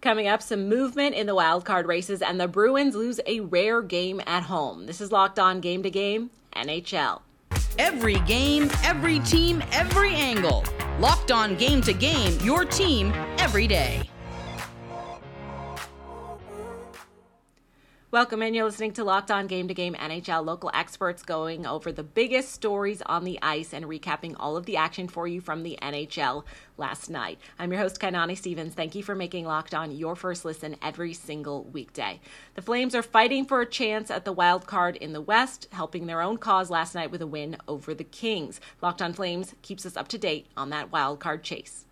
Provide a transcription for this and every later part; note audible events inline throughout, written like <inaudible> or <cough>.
Coming up, some movement in the wild card races, and the Bruins lose a rare game at home. This is Locked On Game to Game, NHL. Every game, every team, every angle. Locked On Game to Game, your team every day. Welcome in. You're listening to Locked On Game to Game NHL. Local experts going over the biggest stories on the ice and recapping all of the action for you from the NHL last night. I'm your host, Kainani Stevens. Thank you for making Locked On your first listen every single weekday. The Flames are fighting for a chance at the wild card in the West, helping their own cause last night with a win over the Kings. Locked On Flames keeps us up to date on that wild card chase.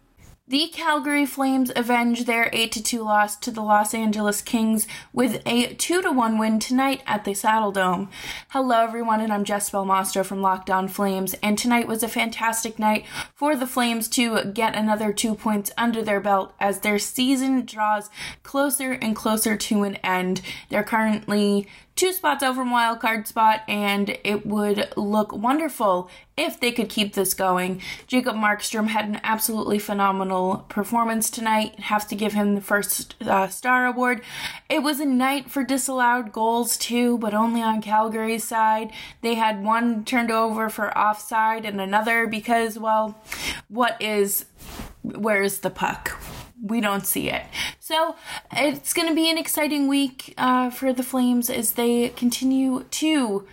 The Calgary Flames avenge their 8 2 loss to the Los Angeles Kings with a 2 1 win tonight at the Saddledome. Hello, everyone, and I'm Jess Belmastro from Locked On Flames. And tonight was a fantastic night for the Flames to get another two points under their belt as their season draws closer and closer to an end. They're currently two spots out from wild card spot, and it would look wonderful if they could keep this going. Jacob Markstrom had an absolutely phenomenal performance tonight. Have to give him the first uh, star award. It was a night for disallowed goals too, but only on Calgary's side. They had one turned over for offside and another because, well, what is where's the puck? We don't see it. So it's going to be an exciting week uh, for the Flames as they continue to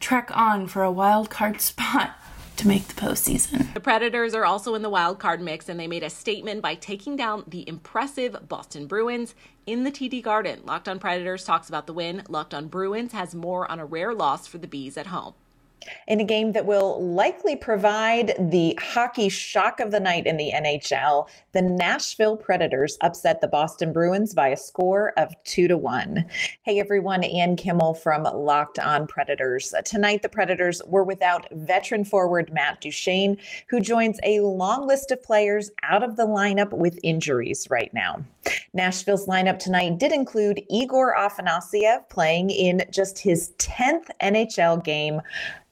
trek on for a wild card <laughs> spot to make the postseason. The Predators are also in the wild card mix, and they made a statement by taking down the impressive Boston Bruins in the TD Garden. Locked on Predators talks about the win. Locked on Bruins has more on a rare loss for the Bees at home in a game that will likely provide the hockey shock of the night in the NHL. The Nashville Predators upset the Boston Bruins by a score of two to one. Hey everyone, Ann Kimmel from Locked On Predators. Tonight, the Predators were without veteran forward Matt Duchene, who joins a long list of players out of the lineup with injuries right now. Nashville's lineup tonight did include Egor Afanasyev playing in just his 10th NHL game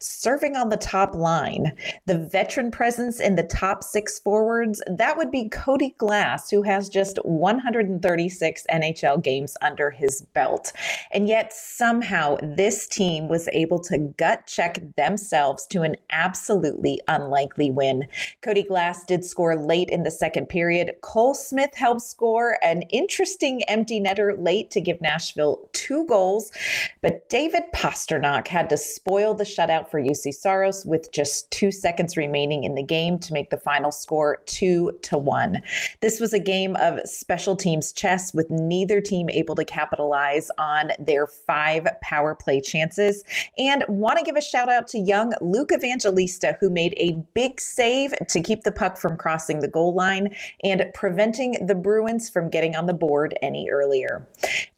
serving on the top line. The veteran presence in the top six forwards, that would be Cody Glass, who has just 136 NHL games under his belt. And yet, somehow, this team was able to gut check themselves to an absolutely unlikely win. Cody Glass did score late in the second period. Cole Smith helped score an interesting empty netter late to give Nashville two goals. But David Pastrnak had to spoil the shutout for Juuse Saros with just two seconds remaining in the game to make the final score two to one. This was a game of special teams chess with neither team able to capitalize on their five power play chances. And want to give a shout out to young Luke Evangelista, who made a big save to keep the puck from crossing the goal line and preventing the Bruins from getting on the board any earlier.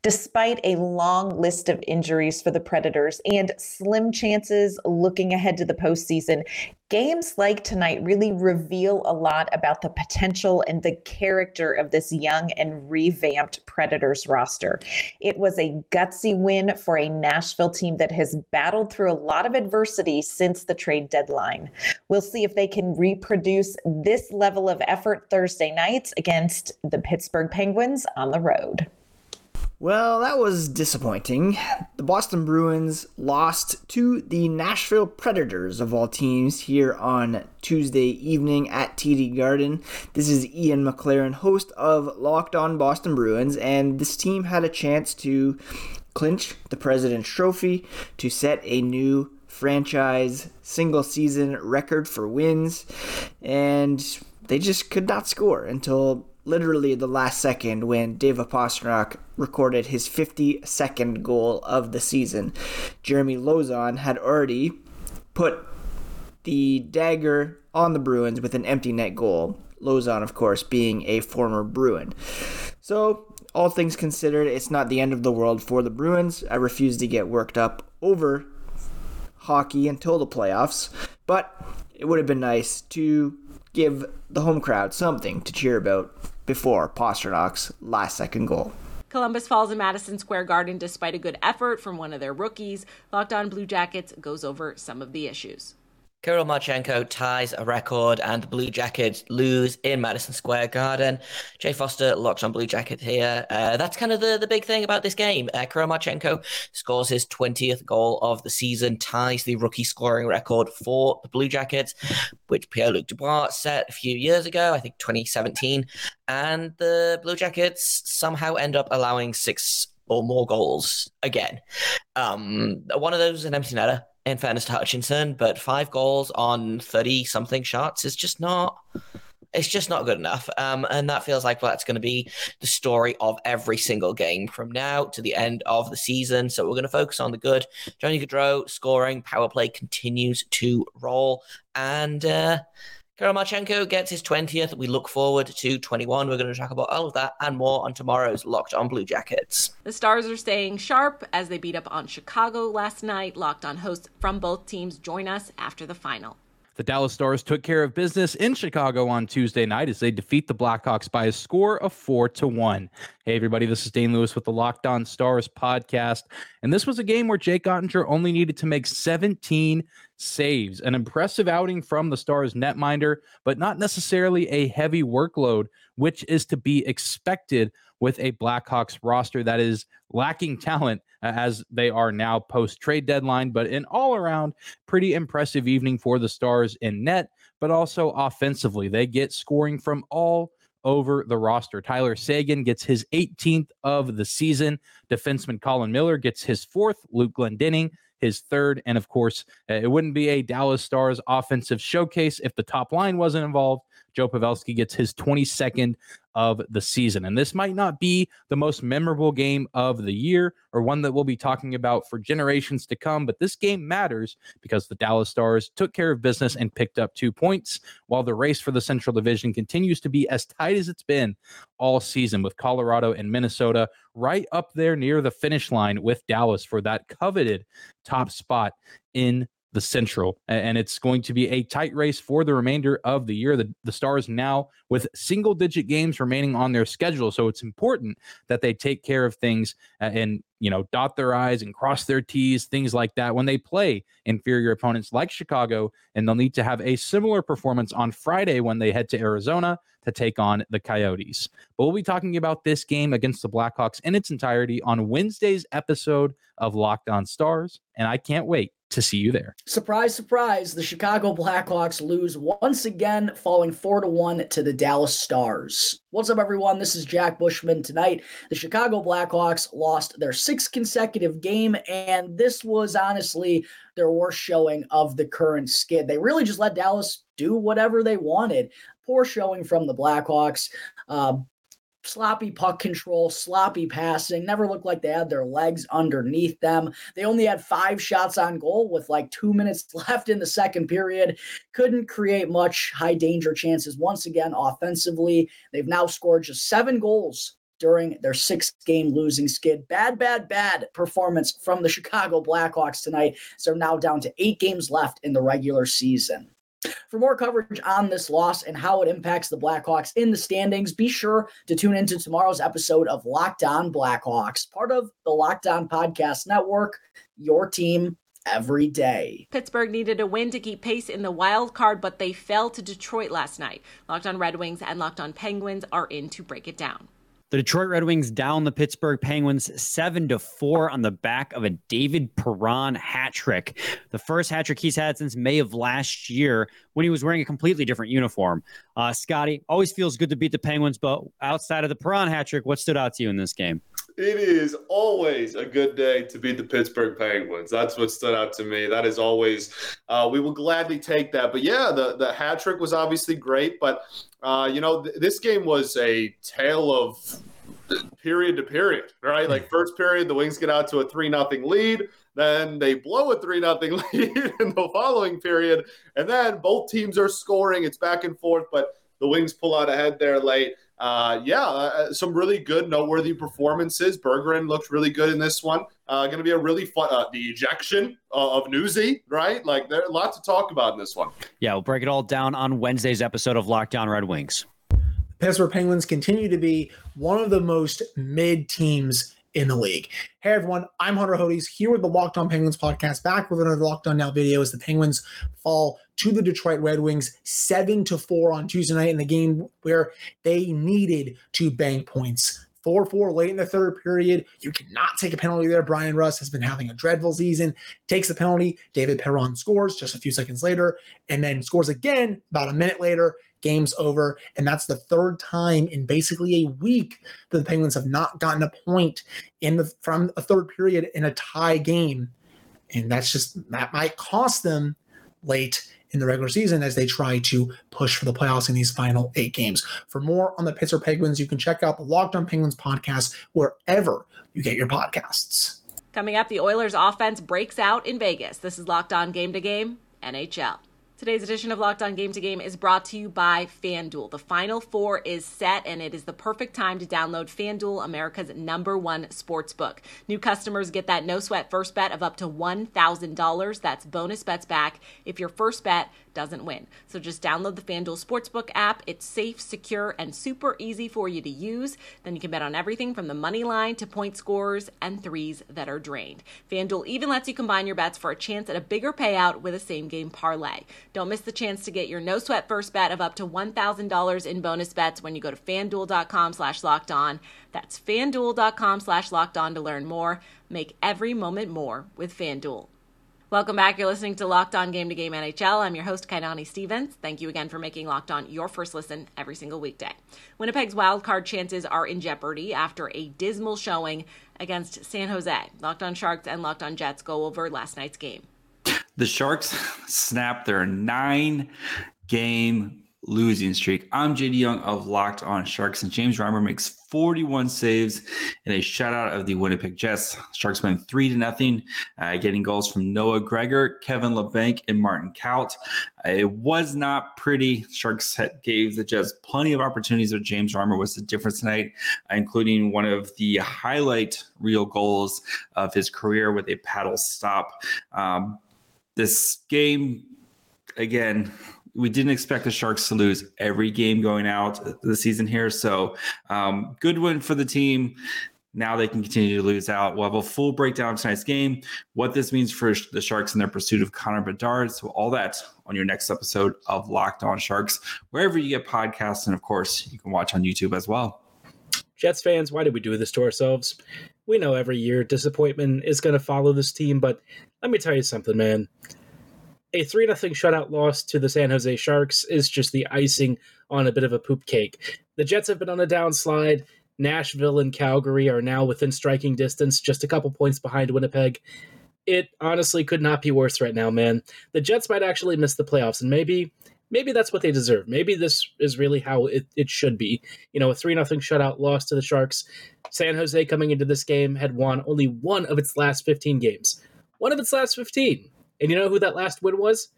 Despite a long list of injuries for the Predators and slim chances looking ahead to the postseason, games like tonight really reveal a lot about the potential and the character of this young and revamped Predators roster. It was a gutsy win for a Nashville team that has battled through a lot of adversity since the trade deadline. We'll see if they can reproduce this level of effort Thursday nights against the Pittsburgh Penguins on the road. Well, that was disappointing. The Boston Bruins lost to the Nashville Predators, of all teams, here on Tuesday evening at TD Garden. This is Ian McLaren, host of Locked On Boston Bruins, and this team had a chance to clinch the President's Trophy, to set a new franchise single season record for wins, and they just could not score until literally the last second when David Pastrnak recorded his 52nd goal of the season. Jeremy Lauzon had already put the dagger on the Bruins with an empty net goal. Lauzon, of course, being a former Bruin. So, all things considered, it's not the end of the world for the Bruins. I refuse to get worked up over hockey until the playoffs, but it would have been nice to give the home crowd something to cheer about before Pastrnak's last second goal. Columbus falls in Madison Square Garden despite a good effort from one of their rookies. Locked on Blue Jackets goes over some of the issues. Kirill Marchenko ties a record and the Blue Jackets lose in Madison Square Garden. Jay Foster locks on Blue Jacket here. Uh, that's kind of the, the big thing about this game. Uh, Kirill Marchenko scores his 20th goal of the season, ties the rookie scoring record for the Blue Jackets, which Pierre-Luc Dubois set a few years ago, I think 2017. And the Blue Jackets somehow end up allowing six or more goals again. Um, one of those is an empty netter in fairness to Hutchinson, but five goals on 30 something shots is just not. It's just not good enough. Um, and that feels like well, that's going to be the story of every single game from now to the end of the season. So we're going to focus on the good. Johnny Gaudreau scoring, power play continues to roll. And uh, Marchenko gets his 20th. We look forward to 21. We're going to talk about all of that and more on tomorrow's Locked on Blue Jackets. The Stars are staying sharp as they beat up on Chicago last night. Locked on hosts from both teams join us after the final. The Dallas Stars took care of business in Chicago on Tuesday night as they defeat the Blackhawks by a score of four to one. Hey, everybody, this is Dane Lewis with the Locked On Stars podcast. And this was a game where Jake Oettinger only needed to make 17 saves. An impressive outing from the Stars netminder, but not necessarily a heavy workload, which is to be expected with a Blackhawks roster that is lacking talent uh, as they are now post trade deadline. But an all around pretty impressive evening for the Stars in net, but also offensively. They get scoring from all over the roster. Tyler Seguin gets his 18th of the season. Defenseman Colin Miller gets his fourth. Luke Glendening, his third. And of course, uh, it wouldn't be a Dallas Stars offensive showcase if the top line wasn't involved. Joe Pavelski gets his 22nd of the season. And this might not be the most memorable game of the year or one that we'll be talking about for generations to come, but this game matters because the Dallas Stars took care of business and picked up two points, while the race for the Central Division continues to be as tight as it's been all season, with Colorado and Minnesota right up there near the finish line with Dallas for that coveted top spot in the Central. And it's going to be a tight race for the remainder of the year. The, the Stars now with single digit games remaining on their schedule. So it's important that they take care of things uh, and, you know, dot their I's and cross their T's, things like that when they play inferior opponents like Chicago. And they'll need to have a similar performance on Friday when they head to Arizona to take on the Coyotes. But we'll be talking about this game against the Blackhawks in its entirety on Wednesday's episode of Locked On Stars. And I can't wait to see you there. Surprise, surprise. The Chicago Blackhawks lose once again, falling 4 to 1 to the Dallas Stars. What's up, everyone? This is Jack Bushman. Tonight, the Chicago Blackhawks lost their sixth consecutive game, and this was honestly their worst showing of the current skid. They really just let Dallas do whatever they wanted. Poor showing from the Blackhawks. Uh, sloppy puck control, sloppy passing, never looked like they had their legs underneath them. They only had five shots on goal with like two minutes <laughs> left in the second period. Couldn't create much high danger chances once again offensively. They've now scored just seven goals during their six game losing skid. Bad, bad, bad performance from the Chicago Blackhawks tonight. So now down to eight games left in the regular season. For more coverage on this loss and how it impacts the Blackhawks in the standings, be sure to tune into tomorrow's episode of Locked On Blackhawks, part of the Locked On Podcast Network, your team every day. Pittsburgh needed a win to keep pace in the wild card, but they fell to Detroit last night. Locked on Red Wings and Locked on Penguins are in to break it down. The Detroit Red Wings down the Pittsburgh Penguins seven to four on the back of a David Perron hat trick. The first hat trick he's had since May of last year when he was wearing a completely different uniform. Uh, Scotty always feels good to beat the Penguins, but outside of the Perron hat trick, what stood out to you in this game? It is always a good day to beat the Pittsburgh Penguins. That's what stood out to me. That is always, uh, we will gladly take that. But yeah, the, the hat trick was obviously great. But, uh, you know, th- this game was a tale of period to period, right? Like first period, the Wings get out to a 3 nothing lead. Then they blow a 3 nothing <laughs> lead in the following period. And then both teams are scoring. It's back and forth. But the Wings pull out ahead there late uh, yeah, uh, some really good, noteworthy performances. Bergeron looked really good in this one. Uh, going to be a really fun. Uh, the ejection of Newsy, right? Like there's a lot to talk about in this one. Yeah, we'll break it all down on Wednesday's episode of Locked On Red Wings. Pittsburgh Penguins continue to be one of the most mid teams in the league. Hey everyone, I'm Hunter Hodes here with the Locked On Penguins podcast, back with another Locked On Now video as the Penguins fall to the Detroit Red Wings 7 to 4 on Tuesday night in the game where they needed to bank points. 4 4 late in the third period. You cannot take a penalty there. Bryan Rust has been having a dreadful season, takes the penalty. David Perron scores just a few seconds later, and then scores again about a minute later. Game's over. And that's the third time in basically a week that the Penguins have not gotten a point in the from a third period in a tie game. And that's just that might cost them late in the regular season as they try to push for the playoffs in these final eight games. For more on the Pittsburgh Penguins, you can check out the Locked On Penguins podcast wherever you get your podcasts. Coming up, the Oilers offense breaks out in Vegas. This is Locked On Game to Game, NHL. Today's edition of Locked On Game to Game is brought to you by FanDuel. The Final Four is set, and it is the perfect time to download FanDuel, America's number one sports book. New customers get that no sweat first bet of up to $1,000. That's bonus bets back if your first bet doesn't win. So just download the FanDuel Sportsbook app. It's safe, secure, and super easy for you to use. Then you can bet on everything from the money line to point scores and threes that are drained. FanDuel even lets you combine your bets for a chance at a bigger payout with a same game parlay. Don't miss the chance to get your no sweat first bet of up to $1,000 in bonus bets when you go to fanduel.com slash locked on. That's fanduel.com slash locked on to learn more. Make every moment more with FanDuel. Welcome back. You're listening to Locked On Game to Game NHL. I'm your host, Kainani Stevens. Thank you again for making Locked On your first listen every single weekday. Winnipeg's wildcard chances are in jeopardy after a dismal showing against San Jose. Locked On Sharks and Locked On Jets go over last night's game. The Sharks <laughs> snapped their nine game losing streak. I'm JD Young of Locked On Sharks, and James Reimer makes 41 saves in a shutout of the Winnipeg Jets. Sharks win three to nothing, uh, getting goals from Noah Gregor, Kevin Labanc, and Martin Kaut. Uh, it was not pretty. Sharks gave the Jets plenty of opportunities, but James Reimer was the difference tonight, uh, including one of the highlight real goals of his career with a paddle stop. Um, this game, again, we didn't expect the Sharks to lose every game going out the season here. So, um, good win for the team. Now they can continue to lose out. We'll have a full breakdown of tonight's game, what this means for the Sharks in their pursuit of Connor Bedard. So, all that on your next episode of Locked On Sharks, wherever you get podcasts. And of course, you can watch on YouTube as well. Jets fans, why did we do this to ourselves? We know every year disappointment is going to follow this team, but let me tell you something, man a 3 0 shutout loss to the San Jose Sharks is just the icing on a bit of a poop cake. The Jets have been on a downslide. Nashville and Calgary are now within striking distance, just a couple points behind Winnipeg. It honestly could not be worse right now, man. The Jets might actually miss the playoffs, and maybe maybe that's what they deserve. Maybe this is really how it, it should be. You know, a 3 0 shutout loss to the Sharks. San Jose coming into this game had won only one of its last 15 games. One of its last 15. And you know who that last win was?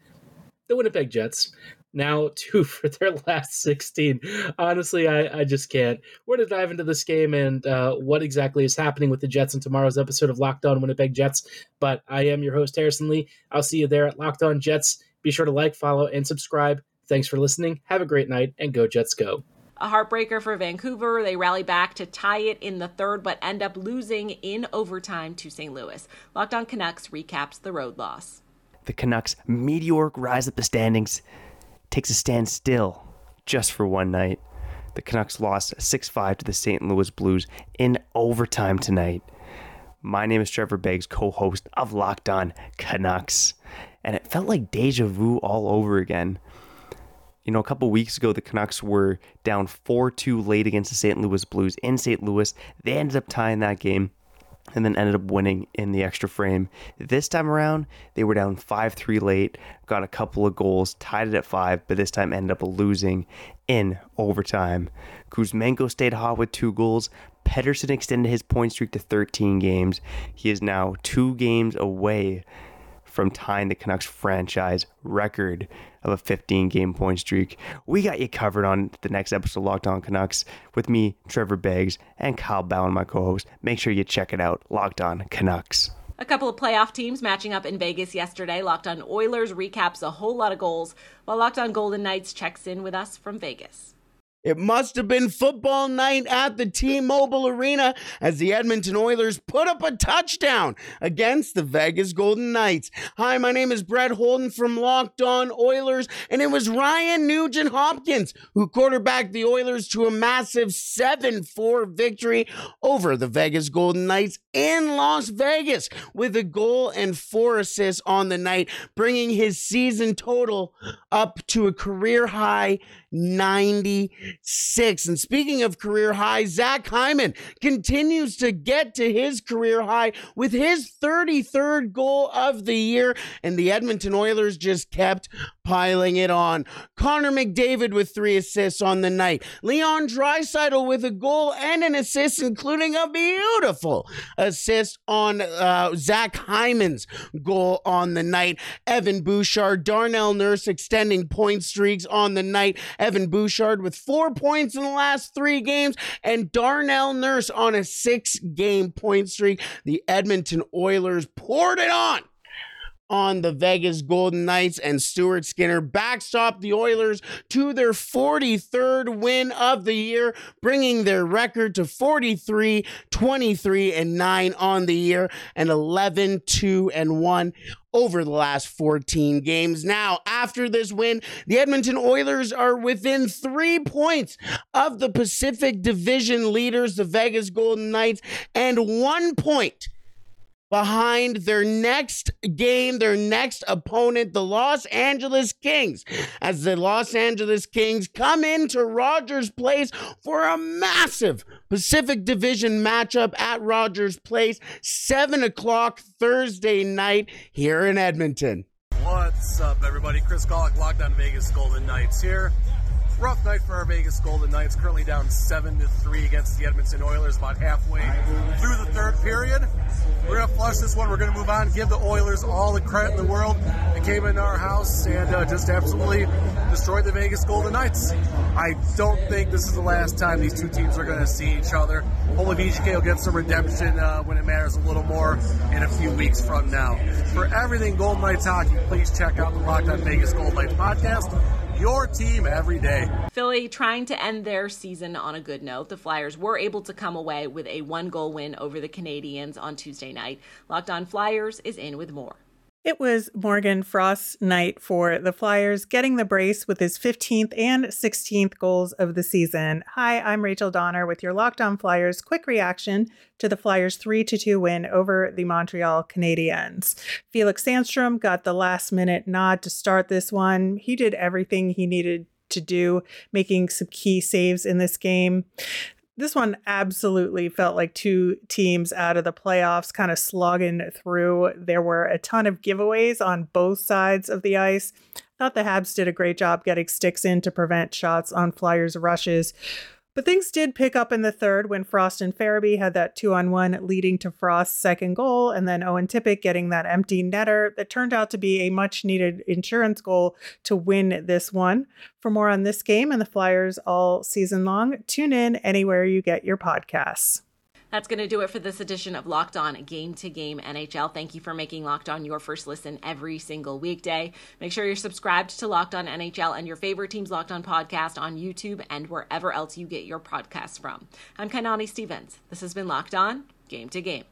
The Winnipeg Jets. Now <laughs> two for their last 16. Honestly, I, I just can't. We're going to dive into this game and uh, what exactly is happening with the Jets in tomorrow's episode of Locked On Winnipeg Jets. But I am your host, Harrison Lee. I'll see you there at Locked On Jets. Be sure to like, follow, and subscribe. Thanks for listening. Have a great night, and go Jets go. A heartbreaker for Vancouver. They rally back to tie it in the third, but end up losing in overtime to St. Louis. Locked On Canucks recaps the road loss the Canucks' meteoric rise up the standings takes a stand still just for one night. The Canucks lost 6 5 to the St. Louis Blues in overtime tonight. My name is Trevor Beggs, co host of Locked On Canucks, and it felt like deja vu all over again. You know, a couple weeks ago, the Canucks were down 4 2 late against the St. Louis Blues in St. Louis. They ended up tying that game and then ended up winning in the extra frame. This time around, they were down 5 3 late, got a couple of goals, tied it at 5, but this time ended up losing in overtime. Kuzmenko stayed hot with two goals. Pettersson extended his point streak to 13 games. He is now two games away from tying the Canucks franchise record of a 15 game point streak. We got you covered on the next episode of Locked On Canucks with me, Trevor Beggs, and Kyle Bowen, my co host. Make sure you check it out. Locked On Canucks. A couple of playoff teams matching up in Vegas yesterday. Locked on Oilers recaps a whole lot of goals, while Locked on Golden Knights checks in with us from Vegas. It must have been football night at the T Mobile Arena as the Edmonton Oilers put up a touchdown against the Vegas Golden Knights. Hi, my name is Brett Holden from Locked On Oilers, and it was Ryan Nugent Hopkins who quarterbacked the Oilers to a massive 7 4 victory over the Vegas Golden Knights in Las Vegas with a goal and four assists on the night, bringing his season total up to a career high 96. And speaking of career high, Zach Hyman continues to get to his career high with his 33rd goal of the year. And the Edmonton Oilers just kept piling it on. Connor McDavid with three assists on the night. Leon Draisaitl with a goal and an assist, including a beautiful assist on uh, Zach Hyman's goal on the night. Evan Bouchard, Darnell Nurse extending point streaks on the night. Evan Bouchard with four points in the last three games, and Darnell Nurse on a six game point streak. The Edmonton Oilers poured it on on the Vegas Golden Knights, and Stuart Skinner backstopped the Oilers to their 43rd win of the year, bringing their record to 43, 23, and 9 on the year, and 11, 2, and 1 over the last 14 games. Now, after this win, the Edmonton Oilers are within three points of the Pacific Division leaders, the Vegas Golden Knights, and one point behind their next game, their next opponent, the Los Angeles Kings, as the Los Angeles Kings come into Rogers Place for a massive Pacific Division matchup at Rogers Place, 7 o'clock Thursday night here in Edmonton. What's up, everybody? Chris Golick, Locked On Vegas Golden Knights here. Rough night for our Vegas Golden Knights, currently down 7 to 3 against the Edmonton Oilers, about halfway through the third period. We're to flush this one. We're to move on, give the Oilers all the credit in the world. They came into our house and uh, just absolutely destroyed the Vegas Golden Knights. I don't think this is the last time these two teams are to see each other. Hopefully, VGK will get some redemption uh, when it matters a little more in a few weeks from now. For everything Golden Knights hockey, please check out the Locked On Vegas Golden Knights podcast your team every day. Philly trying to end their season on a good note. The Flyers were able to come away with a one goal win over the Canadiens on Tuesday night. Locked on Flyers is in with more. It was Morgan Frost's night for the Flyers, getting the brace with his 15th and 16th goals of the season. Hi, I'm Rachel Donner with your Locked On Flyers quick reaction to the Flyers 3 2 win over the Montreal Canadiens. Felix Sandstrom got the last minute nod to start this one. He did everything he needed to do, making some key saves in this game this one absolutely felt like two teams out of the playoffs kind of slogging through. There were a ton of giveaways on both sides of the ice. Thought the Habs did a great job getting sticks in to prevent shots on Flyers' rushes. But things did pick up in the third when Frost and Farabee had that two on one, leading to Frost's second goal, and then Owen Tippett getting that empty netter that turned out to be a much needed insurance goal to win this one. For more on this game and the Flyers all season long, tune in anywhere you get your podcasts. That's going to do it for this edition of Locked On Game to Game NHL. Thank you for making Locked On your first listen every single weekday. Make sure you're subscribed to Locked On NHL and your favorite team's Locked On podcast on YouTube and wherever else you get your podcasts from. I'm Kainani Stevens. This has been Locked On Game to Game.